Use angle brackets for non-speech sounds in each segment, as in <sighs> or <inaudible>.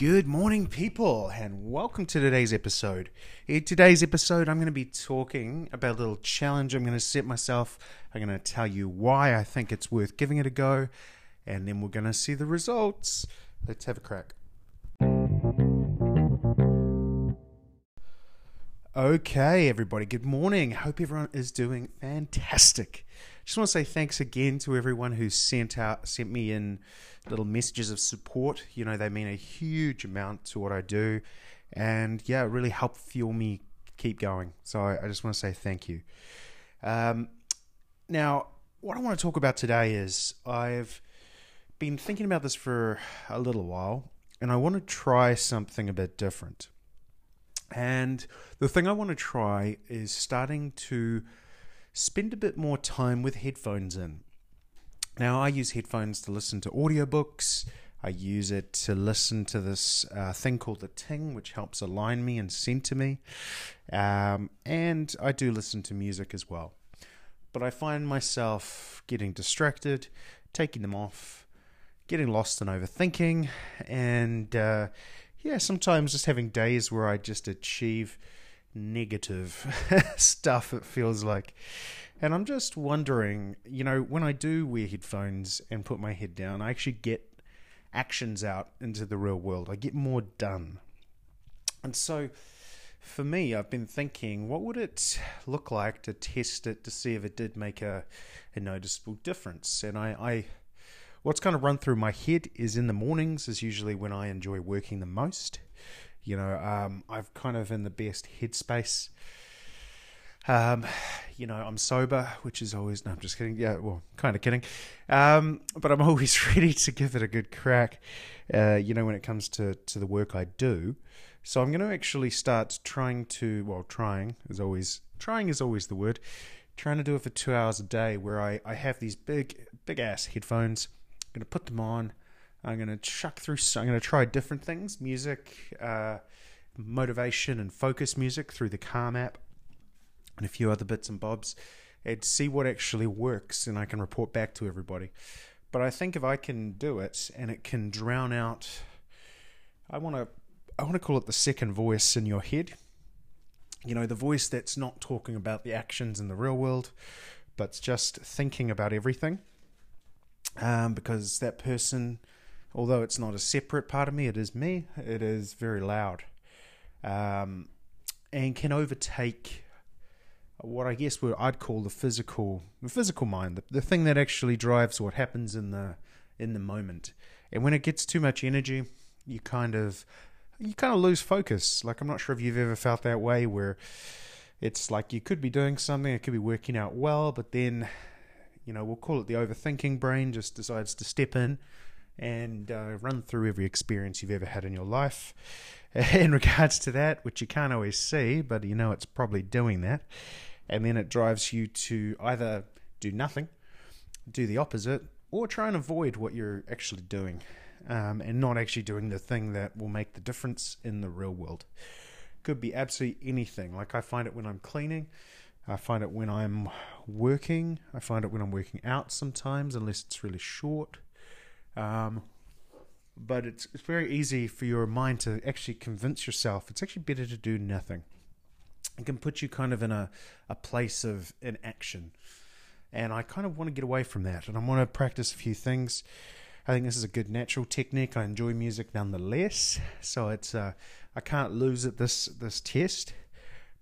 Good morning, people, and welcome to today's episode. In today's episode, I'm going to be talking about a little challenge I'm going to set myself. I'm going to tell you why I think it's worth giving it a go, and then we're going to see the results. Let's have a crack. Okay, everybody, good morning. Hope everyone is doing fantastic. Just want to say thanks again to everyone who sent out sent me in little messages of support. You know, they mean a huge amount to what I do, and yeah, really help fuel me keep going. So I, I just want to say thank you. Um, now, what I want to talk about today is I've been thinking about this for a little while, and I want to try something a bit different. And the thing I want to try is starting to spend a bit more time with headphones in. Now, I use headphones to listen to audiobooks. I use it to listen to this uh, thing called the Ting, which helps align me and center me. Um, and I do listen to music as well. But I find myself getting distracted, taking them off, getting lost in overthinking, and uh, yeah, sometimes just having days where I just achieve negative <laughs> stuff, it feels like. And I'm just wondering, you know, when I do wear headphones and put my head down, I actually get actions out into the real world. I get more done. And so for me, I've been thinking, what would it look like to test it to see if it did make a, a noticeable difference? And I, I what's kind of run through my head is in the mornings is usually when I enjoy working the most. You know, um, I've kind of in the best headspace. Um, you know, I'm sober, which is always no, I'm just kidding. Yeah, well, kind of kidding. Um, but I'm <laughs> always ready to give it a good crack. Uh, you know, when it comes to to the work I do. So I'm going to actually start trying to, well, trying is always trying is always the word. Trying to do it for two hours a day, where I I have these big big ass headphones. I'm going to put them on. I'm going to chuck through. I'm going to try different things, music, uh, motivation, and focus music through the Calm app, and a few other bits and bobs, and see what actually works, and I can report back to everybody. But I think if I can do it, and it can drown out, I want to. I want to call it the second voice in your head. You know, the voice that's not talking about the actions in the real world, but just thinking about everything. Um, because that person although it's not a separate part of me, it is me. It is very loud, um, and can overtake what I guess what I'd call the physical, the physical mind, the, the thing that actually drives what happens in the in the moment. And when it gets too much energy, you kind of you kind of lose focus. Like I'm not sure if you've ever felt that way, where it's like you could be doing something, it could be working out well, but then you know we'll call it the overthinking brain just decides to step in and uh, run through every experience you've ever had in your life <laughs> in regards to that, which you can't always see, but you know it's probably doing that. And then it drives you to either do nothing, do the opposite, or try and avoid what you're actually doing um, and not actually doing the thing that will make the difference in the real world. Could be absolutely anything. Like I find it when I'm cleaning. I find it when I'm working. I find it when I'm working out sometimes, unless it's really short. Um, but it's, it's very easy for your mind to actually convince yourself it's actually better to do nothing. It can put you kind of in a, a place of inaction. And I kind of want to get away from that. And I want to practice a few things. I think this is a good natural technique. I enjoy music nonetheless. So it's uh, I can't lose at this this test.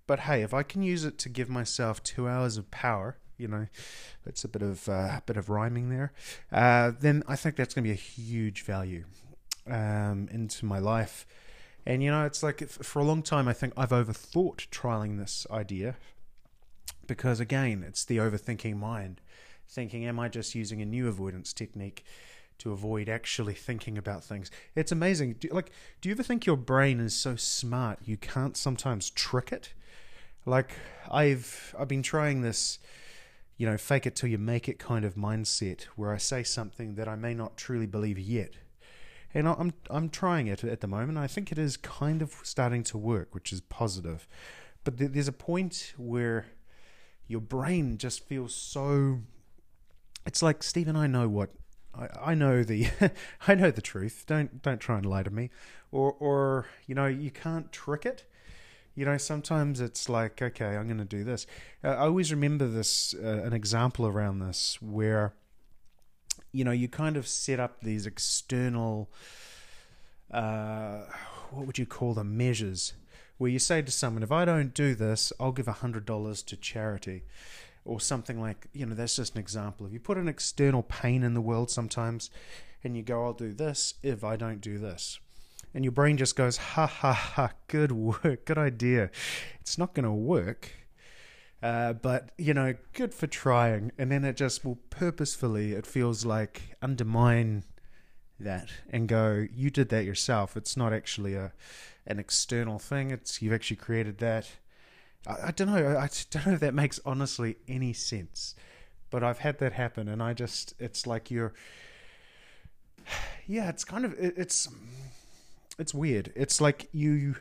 But hey, if I can use it to give myself two hours of power, you know, it's a bit of uh, a bit of rhyming there. Uh, then I think that's going to be a huge value um, into my life. And you know, it's like for a long time, I think I've overthought trialing this idea because again, it's the overthinking mind, thinking, "Am I just using a new avoidance technique?" to avoid actually thinking about things. It's amazing. Do, like, do you ever think your brain is so smart you can't sometimes trick it? Like, I've I've been trying this you know, fake it till you make it kind of mindset where I say something that I may not truly believe yet. And I'm I'm trying it at the moment. I think it is kind of starting to work, which is positive. But there's a point where your brain just feels so. It's like Steve and I know what I, I know the <laughs> I know the truth. Don't don't try and lie to me, or or you know you can't trick it. You know sometimes it's like okay I'm going to do this. Uh, I always remember this uh, an example around this where you know you kind of set up these external uh, what would you call them measures where you say to someone if I don't do this I'll give a hundred dollars to charity or something like you know that's just an example if you put an external pain in the world sometimes and you go i'll do this if i don't do this and your brain just goes ha ha ha good work good idea it's not going to work uh, but you know good for trying and then it just will purposefully it feels like undermine that and go you did that yourself it's not actually a an external thing it's you've actually created that I, I don't know. I, I don't know if that makes honestly any sense, but I've had that happen, and I just it's like you're. <sighs> Yeah, it's kind of it, it's it's weird. It's like you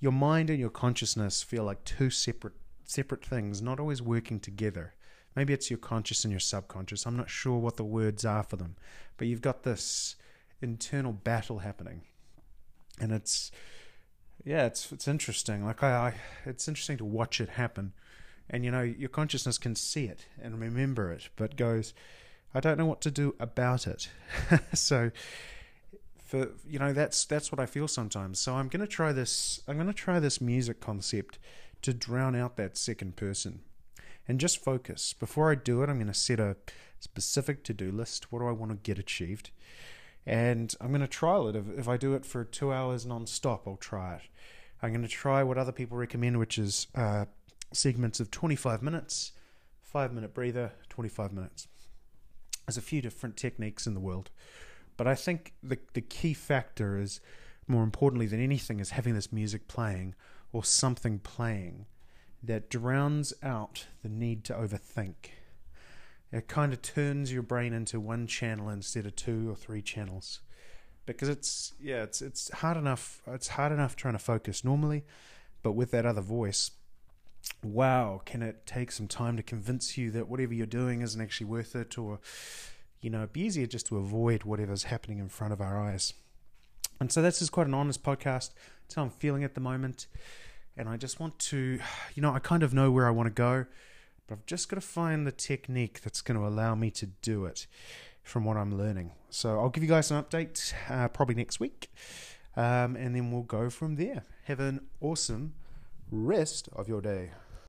your mind and your consciousness feel like two separate separate things, not always working together. Maybe it's your conscious and your subconscious. I'm not sure what the words are for them, but you've got this internal battle happening, and it's yeah, it's it's interesting. Like I, I, it's interesting to watch it happen, and you know, your consciousness can see it and remember it, but goes, I don't know what to do about it. <laughs> so, for you know, that's that's what I feel sometimes. So I'm gonna try this. I'm gonna try this music concept to drown out that second person, and just focus. Before I do it, I'm gonna set a specific to do list. What do I want to get achieved? and I'm to trial it. If, if I do it for two hours non-stop, I'll try it. I'm to try what other people recommend, which is uh, segments of 25 minutes, five minute breather, 25 minutes. There's a few different techniques in the world, but I think the the key factor is more importantly than anything is having this music playing or something playing that drowns out the need to overthink. It kind of turns your brain into one channel instead of two or three channels. Because it's yeah it's it's hard enough it's hard enough trying to focus normally but with that other voice wow can it take some time to convince you that whatever you're doing isn't actually worth it or you know it'd be easier just to avoid whatever's happening in front of our eyes and so this is quite an honest podcast it's how i'm feeling at the moment and i just want to you know i kind of know where i want to go but I've just got to find the technique that's going to allow me to do it from what I'm learning. So I'll give you guys an update uh, probably next week, um, and then we'll go from there. Have an awesome rest of your day.